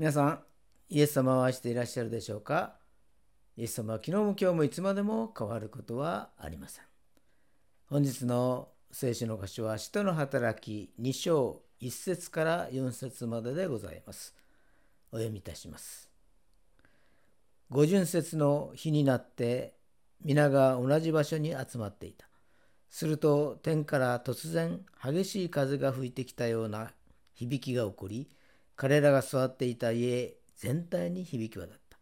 皆さん、イエス様を愛していらっしゃるでしょうか？イエス様は昨日も今日もいつまでも変わることはありません。本日の聖書の箇所は、使徒の働き2章1節から4節まででございます。お読みいたします。五巡節の日になって、皆が同じ場所に集まっていた。すると天から突然激しい風が吹いてきたような響きが起こり、彼らが座っていた家全体に響き渡った。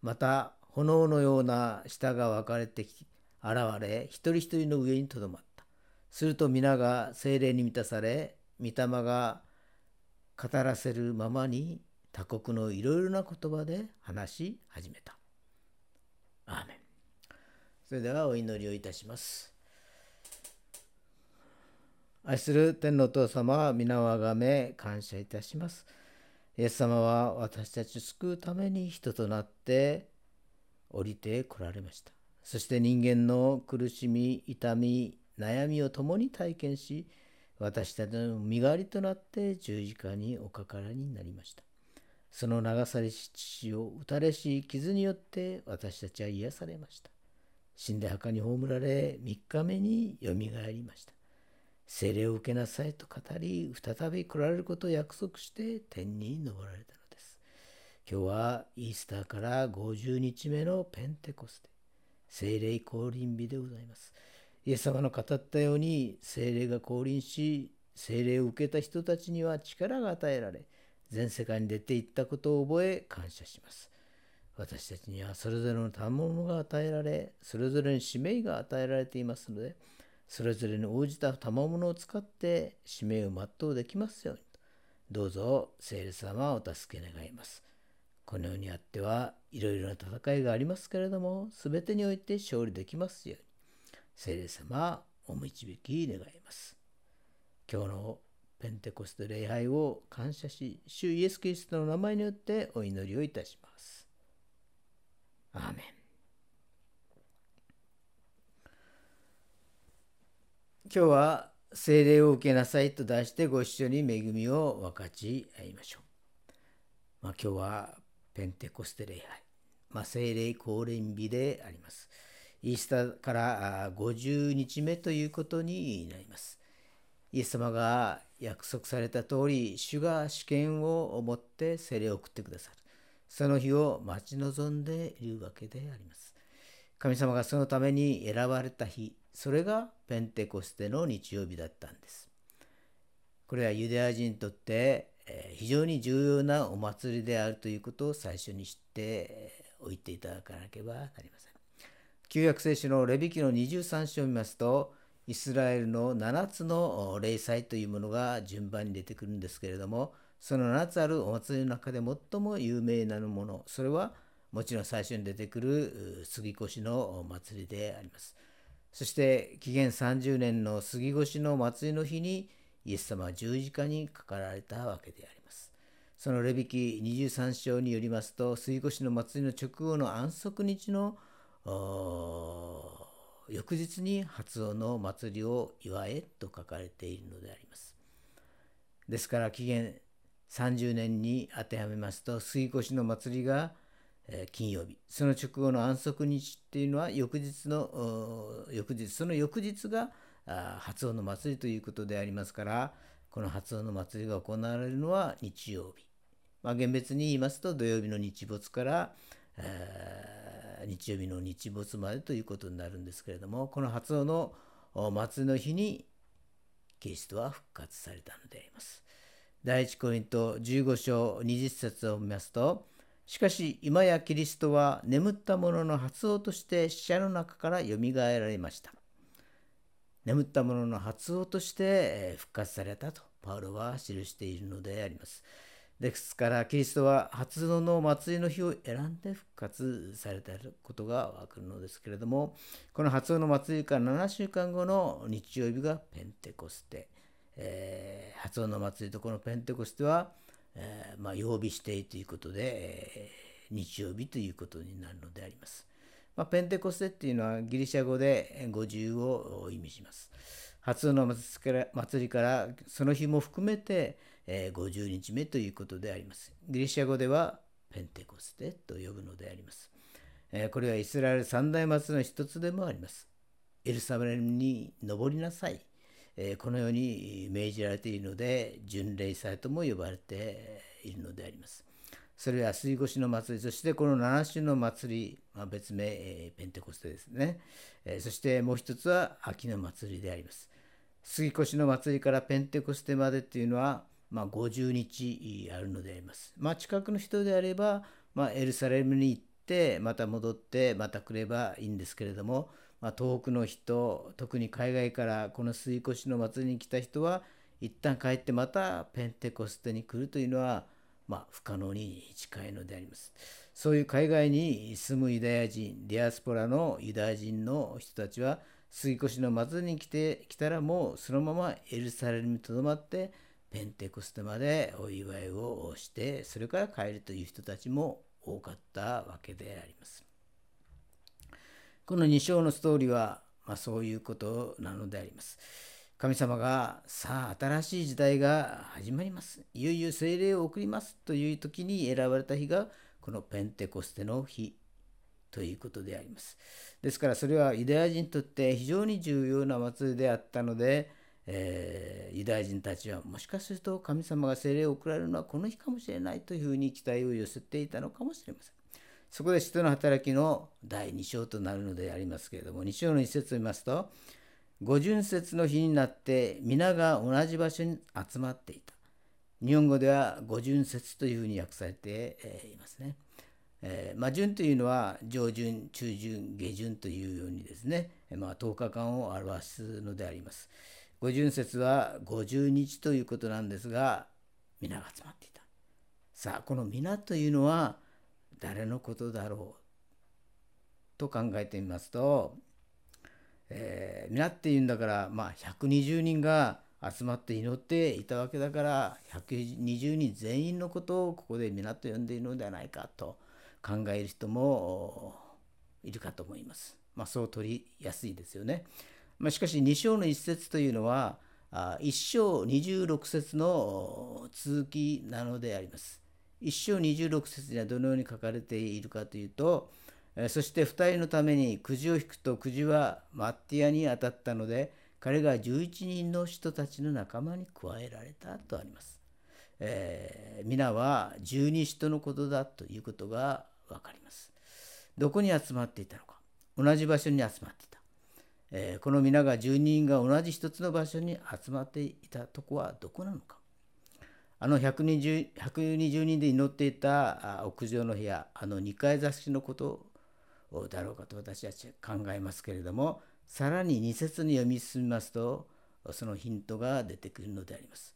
また炎のような舌が分かれてき現れ一人一人の上にとどまった。すると皆が精霊に満たされ御霊が語らせるままに他国のいろいろな言葉で話し始めた。アーメン。それではお祈りをいたします。愛する天のお父様、皆をあがめ感謝いたします。イエス様は私たちを救うために人となって降りてこられました。そして人間の苦しみ、痛み、悩みを共に体験し、私たちの身代わりとなって十字架におかからになりました。その流されし父を打たれし傷によって私たちは癒されました。死んで墓に葬られ3日目によみがえりました。聖霊を受けなさいと語り、再び来られることを約束して天に昇られたのです。今日はイースターから50日目のペンテコステ、聖霊降臨日でございます。イエス様の語ったように聖霊が降臨し、聖霊を受けた人たちには力が与えられ、全世界に出ていったことを覚え感謝します。私たちにはそれぞれの賜物が与えられ、それぞれに使命が与えられていますので、それぞれに応じた賜物を使って使命を全うできますようにどうぞ聖霊様をお助け願います。この世にあってはいろいろな戦いがありますけれども全てにおいて勝利できますように聖霊様お導き願います。今日のペンテコステ礼拝を感謝し主イエス・キリストの名前によってお祈りをいたします。アーメン今日は聖霊を受けなさいと題してご一緒に恵みを分かち合いましょう。まあ、今日はペンテコステ礼拝、まあ、聖霊降臨日であります。イースターから50日目ということになります。イエス様が約束された通り、主が試験を持って聖霊を送ってくださる。その日を待ち望んでいるわけであります。神様がそのために選ばれた日、それがペンテコステの日曜日だったんです。これはユダヤ人にとって非常に重要なお祭りであるということを最初に知っておいていただかなければなりません。旧約聖書のレビ記の23章を見ますと、イスラエルの7つの礼祭というものが順番に出てくるんですけれども、その7つあるお祭りの中で最も有名なもの、それはもちろん最初に出てくる杉越のお祭りであります。そして紀元30年の杉越の祭りの日にイエス様は十字架にかかられたわけであります。そのレビキ23章によりますと杉越の祭りの直後の安息日の翌日に初音の祭りを祝えと書かれているのであります。ですから紀元30年に当てはめますと杉越の祭りが金曜日。その直後の安息日っていうのは翌日の翌日。その翌日が発音の祭りということでありますからこの発音の祭りが行われるのは日曜日、まあ、厳密に言いますと土曜日の日没から、え、日曜日の日没までということになるんですけれどもこの発音の祭りの日にキリストは復活されたのであります。第一コリント15章20節を見ますとしかし今やキリストは眠った者の発音として死者の中からよみがえられました。眠った者の発音として復活されたとパウロは記しているのであります。ですからキリストは初音の祭りの日を選んで復活されたことがわかるのですけれどもこの初音の祭りから7週間後の日曜日がペンテコステ、えー、初音の祭りとこのペンテコステはえー、まあ、曜日指定ということで、えー、日曜日ということになるのであります。まあ、ペンテコステっていうのはギリシャ語で50を意味します。初の祭りからその日も含めて、えー、50日目ということであります。ギリシャ語ではペンテコステと呼ぶのであります。えー、これはイスラエル三大祭の一つでもあります。エルサレムに登りなさい。え、このように命じられているので、巡礼祭とも呼ばれているのであります。それは水越の祭り、そしてこの七種の祭り、まあ、別名、え、ペンテコステですね、え、そしてもう一つは秋の祭りであります。杉越の祭りからペンテコステまでっていうのは、まあ、50日あるのであります。まあ、近くの人であれば、まあ、エルサレムに行って、また戻って、また来ればいいんですけれども、まあ、遠くの人、特に海外からこの杉越の祭りに来た人は、一旦帰ってまたペンテコステに来るというのは、まあ、不可能に近いのであります。そういう海外に住むユダヤ人、ディアスポラのユダヤ人の人たちは、杉越の祭りに来てきたらもうそのままエルサレムにとどまってペンテコステまでお祝いをしてそれから帰るという人たちも多かったわけであります。この2章のストーリーは、まあ、そういうことなのであります。神様がさあ新しい時代が始まります。いよいよ精霊を送りますという時に選ばれた日がこのペンテコステの日ということであります。ですからそれはユダヤ人にとって非常に重要な祭りであったので、えー、ユダヤ人たちはもしかすると神様が聖霊を送られるのはこの日かもしれないというふうに期待を寄せていたのかもしれません。そこで人の働きの第2章となるのでありますけれども2章の一節を見ますと五巡節の日になって皆が同じ場所に集まっていた。日本語では五巡節というふうに訳されていますね。えー、まあ、旬というのは上旬、中旬、下旬というようにですね、まあ、10日間を表すのであります。五巡節は50日ということなんですが、皆が集まっていた。さあ、この皆というのは誰のことだろう？と考えてみますと、えー、皆っていうんだから、まあ、120人が集まって祈っていたわけだから120人全員のことをここで皆と呼んでいるのではないかと考える人もいるかと思います。まあ、そう取りやすいですよね。まあ、しかし2章の一節というのは1章26節の続きなのであります。1章26節にはどのように書かれているかというとそして2人のためにくじを引くとくじはマッティアに当たったので彼が11人の人たちの仲間に加えられたとあります。えー、皆は十二使徒のことだということが分かります。どこに集まっていたのか同じ場所に集まっていた。えー、この皆が12人が同じ一つの場所に集まっていたとこはどこなのかあの 120, 120人で祈っていた屋上の部屋あの2階座敷のことだろうかと私たちは考えますけれどもさらに2節に読み進みますとそのヒントが出てくるのであります。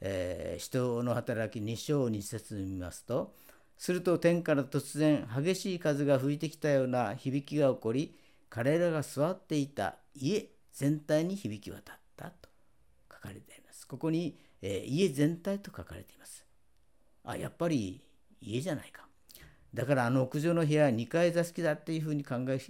えー、人の働き2章2節に見ますとすると天から突然激しい風が吹いてきたような響きが起こり彼らが座っていた家全体に響き渡ったと書かれています。ここに、えー、家全体と書かれています。あ、やっぱり家じゃないか。だからあの屋上の部屋2階座敷だっていうふうに考え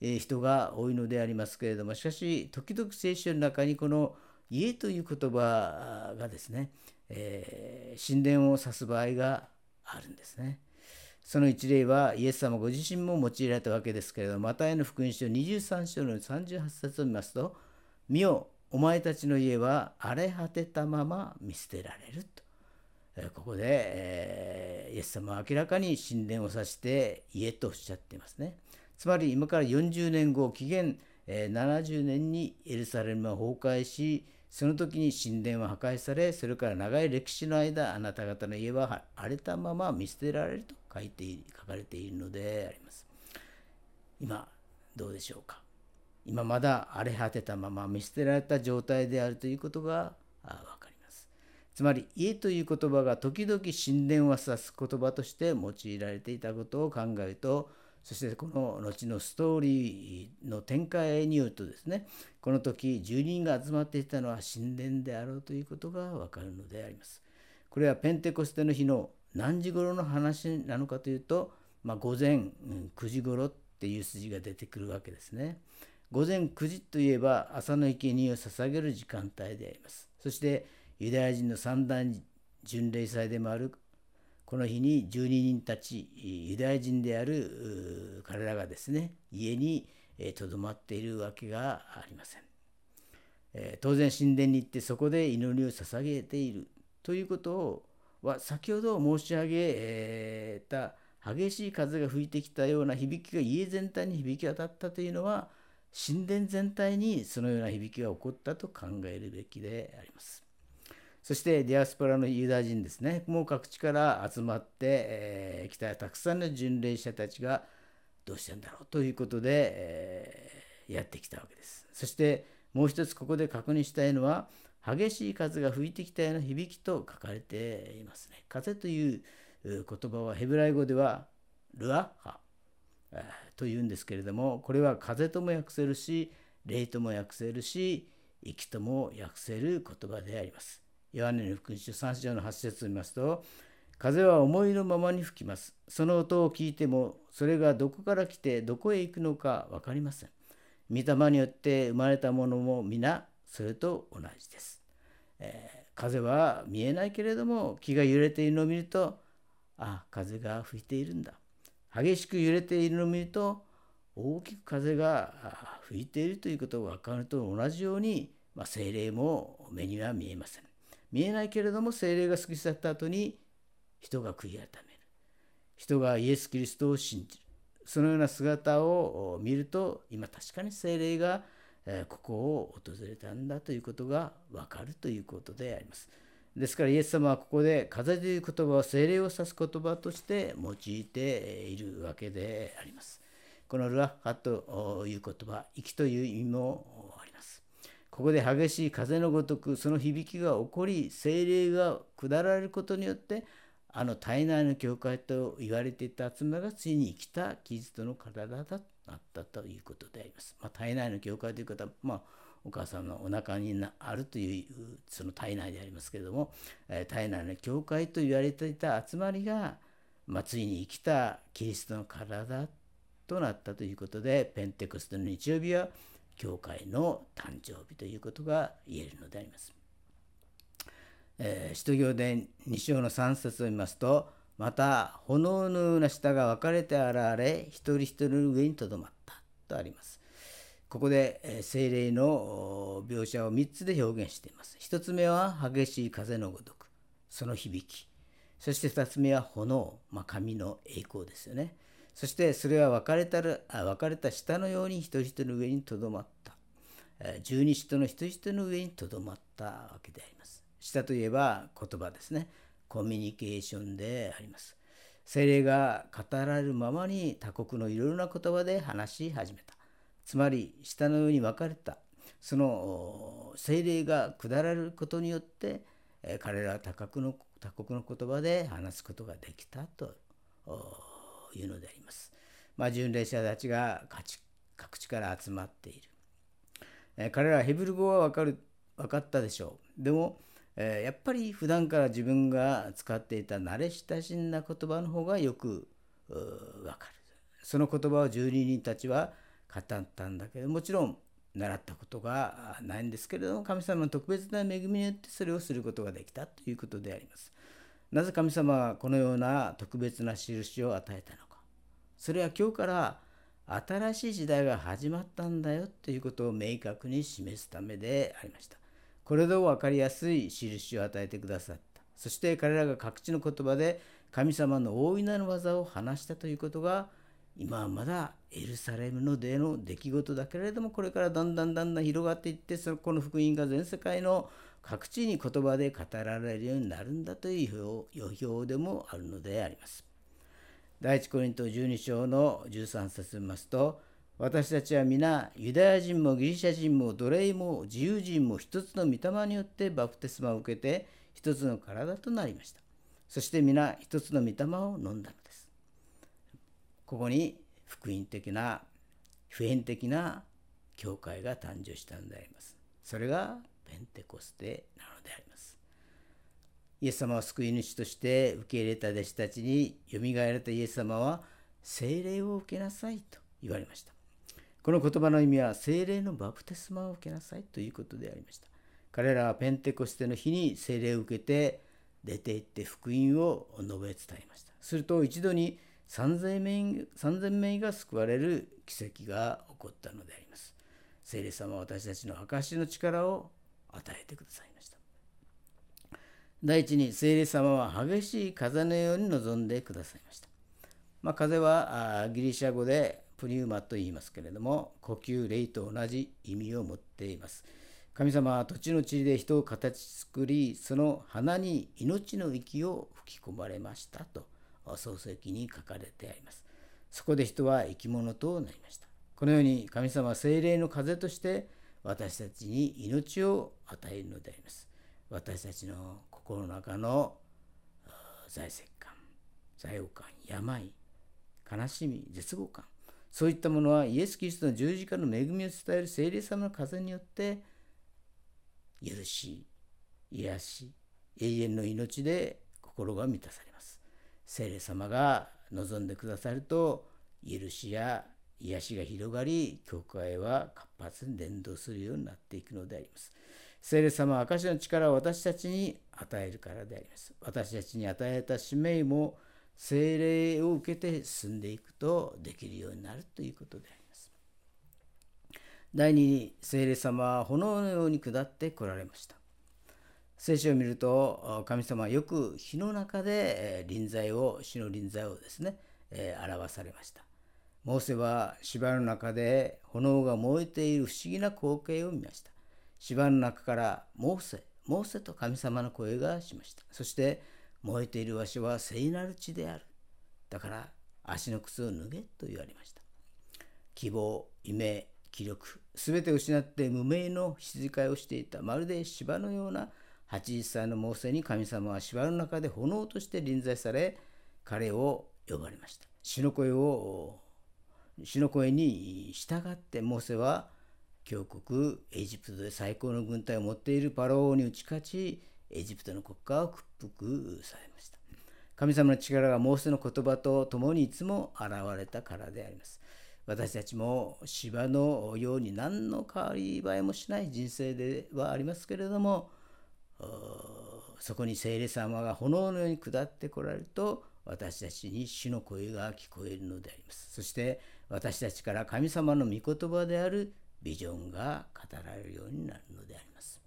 る人が多いのでありますけれども、しかし時々聖書の中にこの家という言葉がですね、えー、神殿を指す場合があるんですね。その一例はイエス様ご自身も用いられたわけですけれども、マタイの福音書23章の38節を見ますと、見よ、お前たちの家は荒れ果てたまま見捨てられると。ここで、えー、イエス様は明らかに神殿を指して家とおっしゃっていますね。つまり今から40年後、紀元70年にエルサレムは崩壊し、その時に神殿は破壊され、それから長い歴史の間、あなた方の家は荒れたまま見捨てられると書いて書かれているのであります。今、どうでしょうか？今まだ荒れ果てたまま見捨てられた状態であるということが分かります。つまり、家という言葉が時々神殿を指す言葉として用いられていたことを考えると、そしてこの後のストーリーの展開によるとですねこの時住人が集まっていたのは神殿であろうということがわかるのであります。これはペンテコステの日の何時頃の話なのかというと、まあ、午前9時頃っていう筋が出てくるわけですね。午前9時といえば朝の生贄を捧げる時間帯であります。そしてユダヤ人の三大巡礼祭でもあるこの日に12人たちユダヤ人である彼らがですね家にとどまっているわけがありません。当然神殿に行ってそこで祈りを捧げているということは先ほど申し上げた激しい風が吹いてきたような響きが家全体に響き渡ったというのは神殿全体にそのような響きが起こったと考えるべきであります。そしてディアスポラのユダヤ人ですね、もう各地から集まってき、えー、たたくさんの巡礼者たちがどうしてんだろうということで、え、やってきたわけです。そしてもう一つここで確認したいのは、激しい風が吹いてきたような響きと書かれていますね。風という言葉はヘブライ語ではルアハというんですけれども、これは風とも訳せるし、霊とも訳せるし、息とも訳せる言葉であります。ヨハネの福音書3章の8節を見ますと風は思いのままに吹きます。その音を聞いてもそれがどこから来てどこへ行くのか分かりません。御霊によって生まれたものも皆それと同じです。えー、風は見えないけれども木が揺れているのを見るとあ風が吹いているんだ。激しく揺れているのを見ると大きく風が吹いているということが分かると同じように、まあ、精霊も目には見えません。見えないけれども精霊が過ぎ去った後に人が悔い改める人がイエス・キリストを信じるそのような姿を見ると今確かに精霊がここを訪れたんだということが分かるということであります。ですからイエス様はここで風という言葉を精霊を指す言葉として用いているわけであります。このルアッハという言葉、息という意味もありますここで激しい風のごとくその響きが起こり精霊が下られることによってあの体内の教会と言われていた集まがついに生きたキリストの体だったということであります。まあ、体内の教会という方は、まあ、お母さんのお腹にあるというその体内でありますけれども、え体内の教会と言われていた集まりが、まあ、ついに生きたキリストの体となったということでペンテコステの日曜日は教会の誕生日ということが言えるのであります。えー、使徒行伝2章の3節を見ますとまた炎のような舌が分かれて現れ一人一人の上にとどまったとあります。ここで、精霊の描写を3つで表現しています。1つ目は激しい風のごとくその響きそして2つ目は炎、まあ、神の栄光ですよね。そしてそれは分かれたる分かれた下のように人一人の上にとどまった。十二使徒の人一人の上にとどまったわけであります。下といえば言葉ですね。コミュニケーションであります。精霊が語られるままに他国のいろいろな言葉で話し始めた。つまり下のように分かれた。その精霊が下られることによって彼らは他国の他国の言葉で話すことができたというのであります。まあ、巡礼者たちが各地から集まっている。彼らはヘブル語は分かる分かったでしょう。でも、やっぱり普段から自分が使っていた慣れ親しんだ言葉の方がよく分かる。その言葉を12人たちは語ったんだけどもちろん習ったことがないんですけれども神様の特別な恵みによってそれをすることができたということであります。なぜ神様はこのような特別な印を与えたのか。それは今日から新しい時代が始まったんだよということを明確に示すためでありました。これで分かりやすい印を与えてくださった。そして彼らが各地の言葉で神様の大いなる技を話したということが今はまだエルサレムのでの出来事だけれどもこれからだんだんだんだん広がっていってそこの福音が全世界の各地に言葉で語られるようになるんだという予表でもあるのであります。第一コリント12章の13節を見ますと私たちは皆ユダヤ人もギリシャ人も奴隷も自由人も一つの御霊によってバプテスマを受けて一つの体となりました。そして皆一つの御霊を飲んだの。ここに福音的な普遍的な教会が誕生したのであります。それがペンテコステなのであります。イエス様を救い主として受け入れた弟子たちによみがえられたイエス様は聖霊を受けなさいと言われました。この言葉の意味は精霊のバプテスマを受けなさいということでありました彼らはペンテコステの日に精霊を受けて出て行って福音を述べ伝えましたすると一度に3000名 ,3000 名が救われる奇跡が起こったのであります。聖霊様は私たちの証の力を与えてくださいました。第一に聖霊様は激しい風のように望んでくださいました、まあ、風はギリシャ語でプニウマと言いますけれども呼吸霊と同じ意味を持っています。神様は土地の塵で人を形作りその花に命の息を吹き込まれましたと。創世記に書かれてあります。そこで人は生き物となりました。このように神様は精霊の風として私たちに命を与えるのであります。私たちの心の中の財石感罪悪感病悲しみ絶望感そういったものはイエス・キリストの十字架の恵みを伝える聖霊様の風によって許し癒し永遠の命で心が満たされます。聖霊様が望んでくださると許しや癒しが広がり教会は活発に伝道するようになっていくのであります。聖霊様は証の力を私たちに与えるからであります。私たちに与えた使命も聖霊を受けて進んでいくとできるようになるということであります。第2に聖霊様は炎のように下ってこられました。聖書を見ると神様はよく火の中で臨在を死の臨在をですね表されました。モーセは芝の中で炎が燃えている不思議な光景を見ました。芝の中からモーセモーセと神様の声がしました。そして燃えている場所は聖なる地である。だから足の靴を脱げと言われました。希望夢気力すべて失って無名の羊飼いをしていたまるで芝のような80歳のモーセに神様は芝の中で炎として臨在され彼を呼ばれました。死の声を死の声に従ってモーセは強国エジプトで最高の軍隊を持っているパローに打ち勝ちエジプトの国家を屈服されました。神様の力がモーセの言葉と共にいつも現れたからであります。私たちも芝のように何の変わり映えもしない人生ではありますけれどもそこに聖霊様が炎のように下ってこられると私たちに主の声が聞こえるのでありますそして私たちから神様の御言葉であるビジョンが語られるようになるのであります。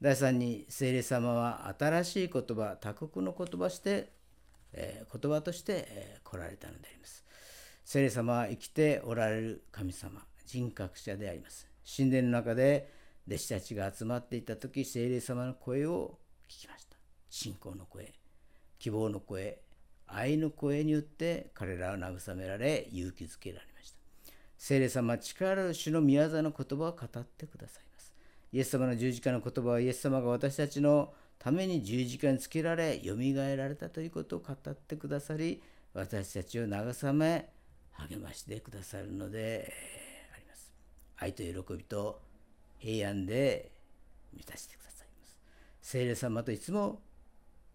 第3に聖霊様は新しい言葉他国の言葉して、えー、言葉として、えー、来られたのであります。聖霊様は生きておられる神様人格者であります。神殿の中で弟子たちが集まっていた時聖霊様の声を聞きました。信仰の声希望の声愛の声によって彼らは慰められ勇気づけられました。聖霊様は力ある主の宮沢の言葉を語ってくださいます。イエス様の十字架の言葉はイエス様が私たちのために十字架につけられ、よみがえられたということを語ってくださり、私たちを慰め、励ましてくださるのであります。愛と喜びと平安で満たしてくださいます。聖霊様といつも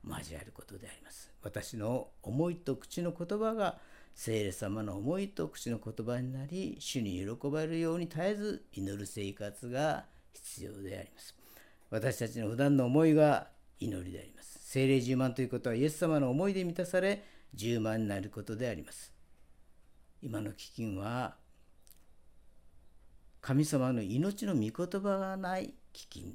交わることであります。私の思いと口の言葉が聖霊様の思いと口の言葉になり、主に喜ばれるように絶えず祈る生活が必要であります。私たちの普段の思いが祈りであります。聖霊10万ということはイエス様の思いで満たされ、10万になることであります。今の飢饉は、神様の命の御言葉がない飢饉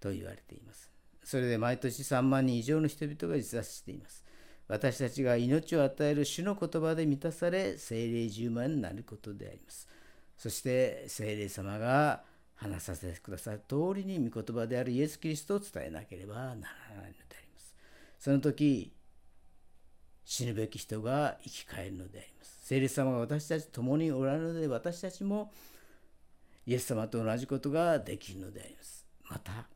と言われています。それで毎年3万人以上の人々が自殺しています。私たちが命を与える主の言葉で満たされ、精霊10万になることであります。そして精霊様が話させてくださる通りに御言葉であるイエス・キリストを伝えなければならないのであります。その時、死ぬべき人が生き返るのであります。聖霊様が私たち共におられるので私たちもイエス様と同じことができるのであります。また、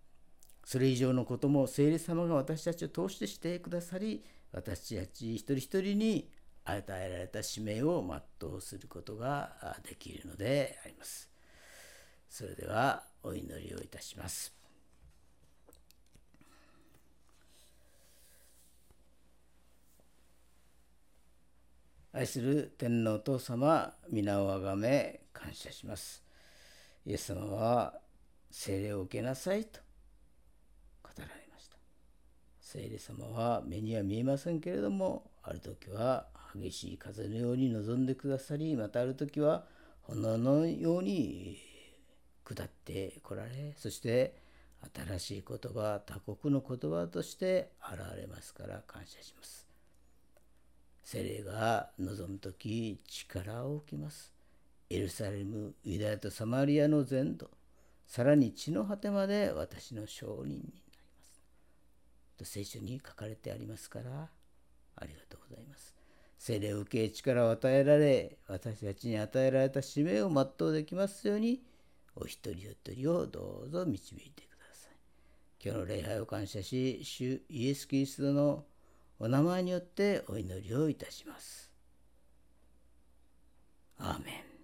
それ以上のことも聖霊様が私たちを通してしてくださり、私たち一人一人に与えられた使命を全うすることができるのであります。それではお祈りをいたします。愛する天皇父様皆をあがめ感謝します。イエス様は聖霊を受けなさいと語られました。聖霊様は目には見えませんけれども、ある時は激しい風のように望んでくださり、またある時は炎のように下ってこられ、そして新しい言葉、他国の言葉として現れますから感謝します。精霊が望む時力を置きます。エルサレム、ユダヤとサマリアの全土、さらに地の果てまで私の証人になります。と聖書に書かれてありますから、ありがとうございます。精霊を受け力を与えられ、私たちに与えられた使命を全うできますように、お一人お一人をどうぞ導いてください。今日の礼拝を感謝し、主イエス・キリストのお名前によってお祈りをいたします。アーメン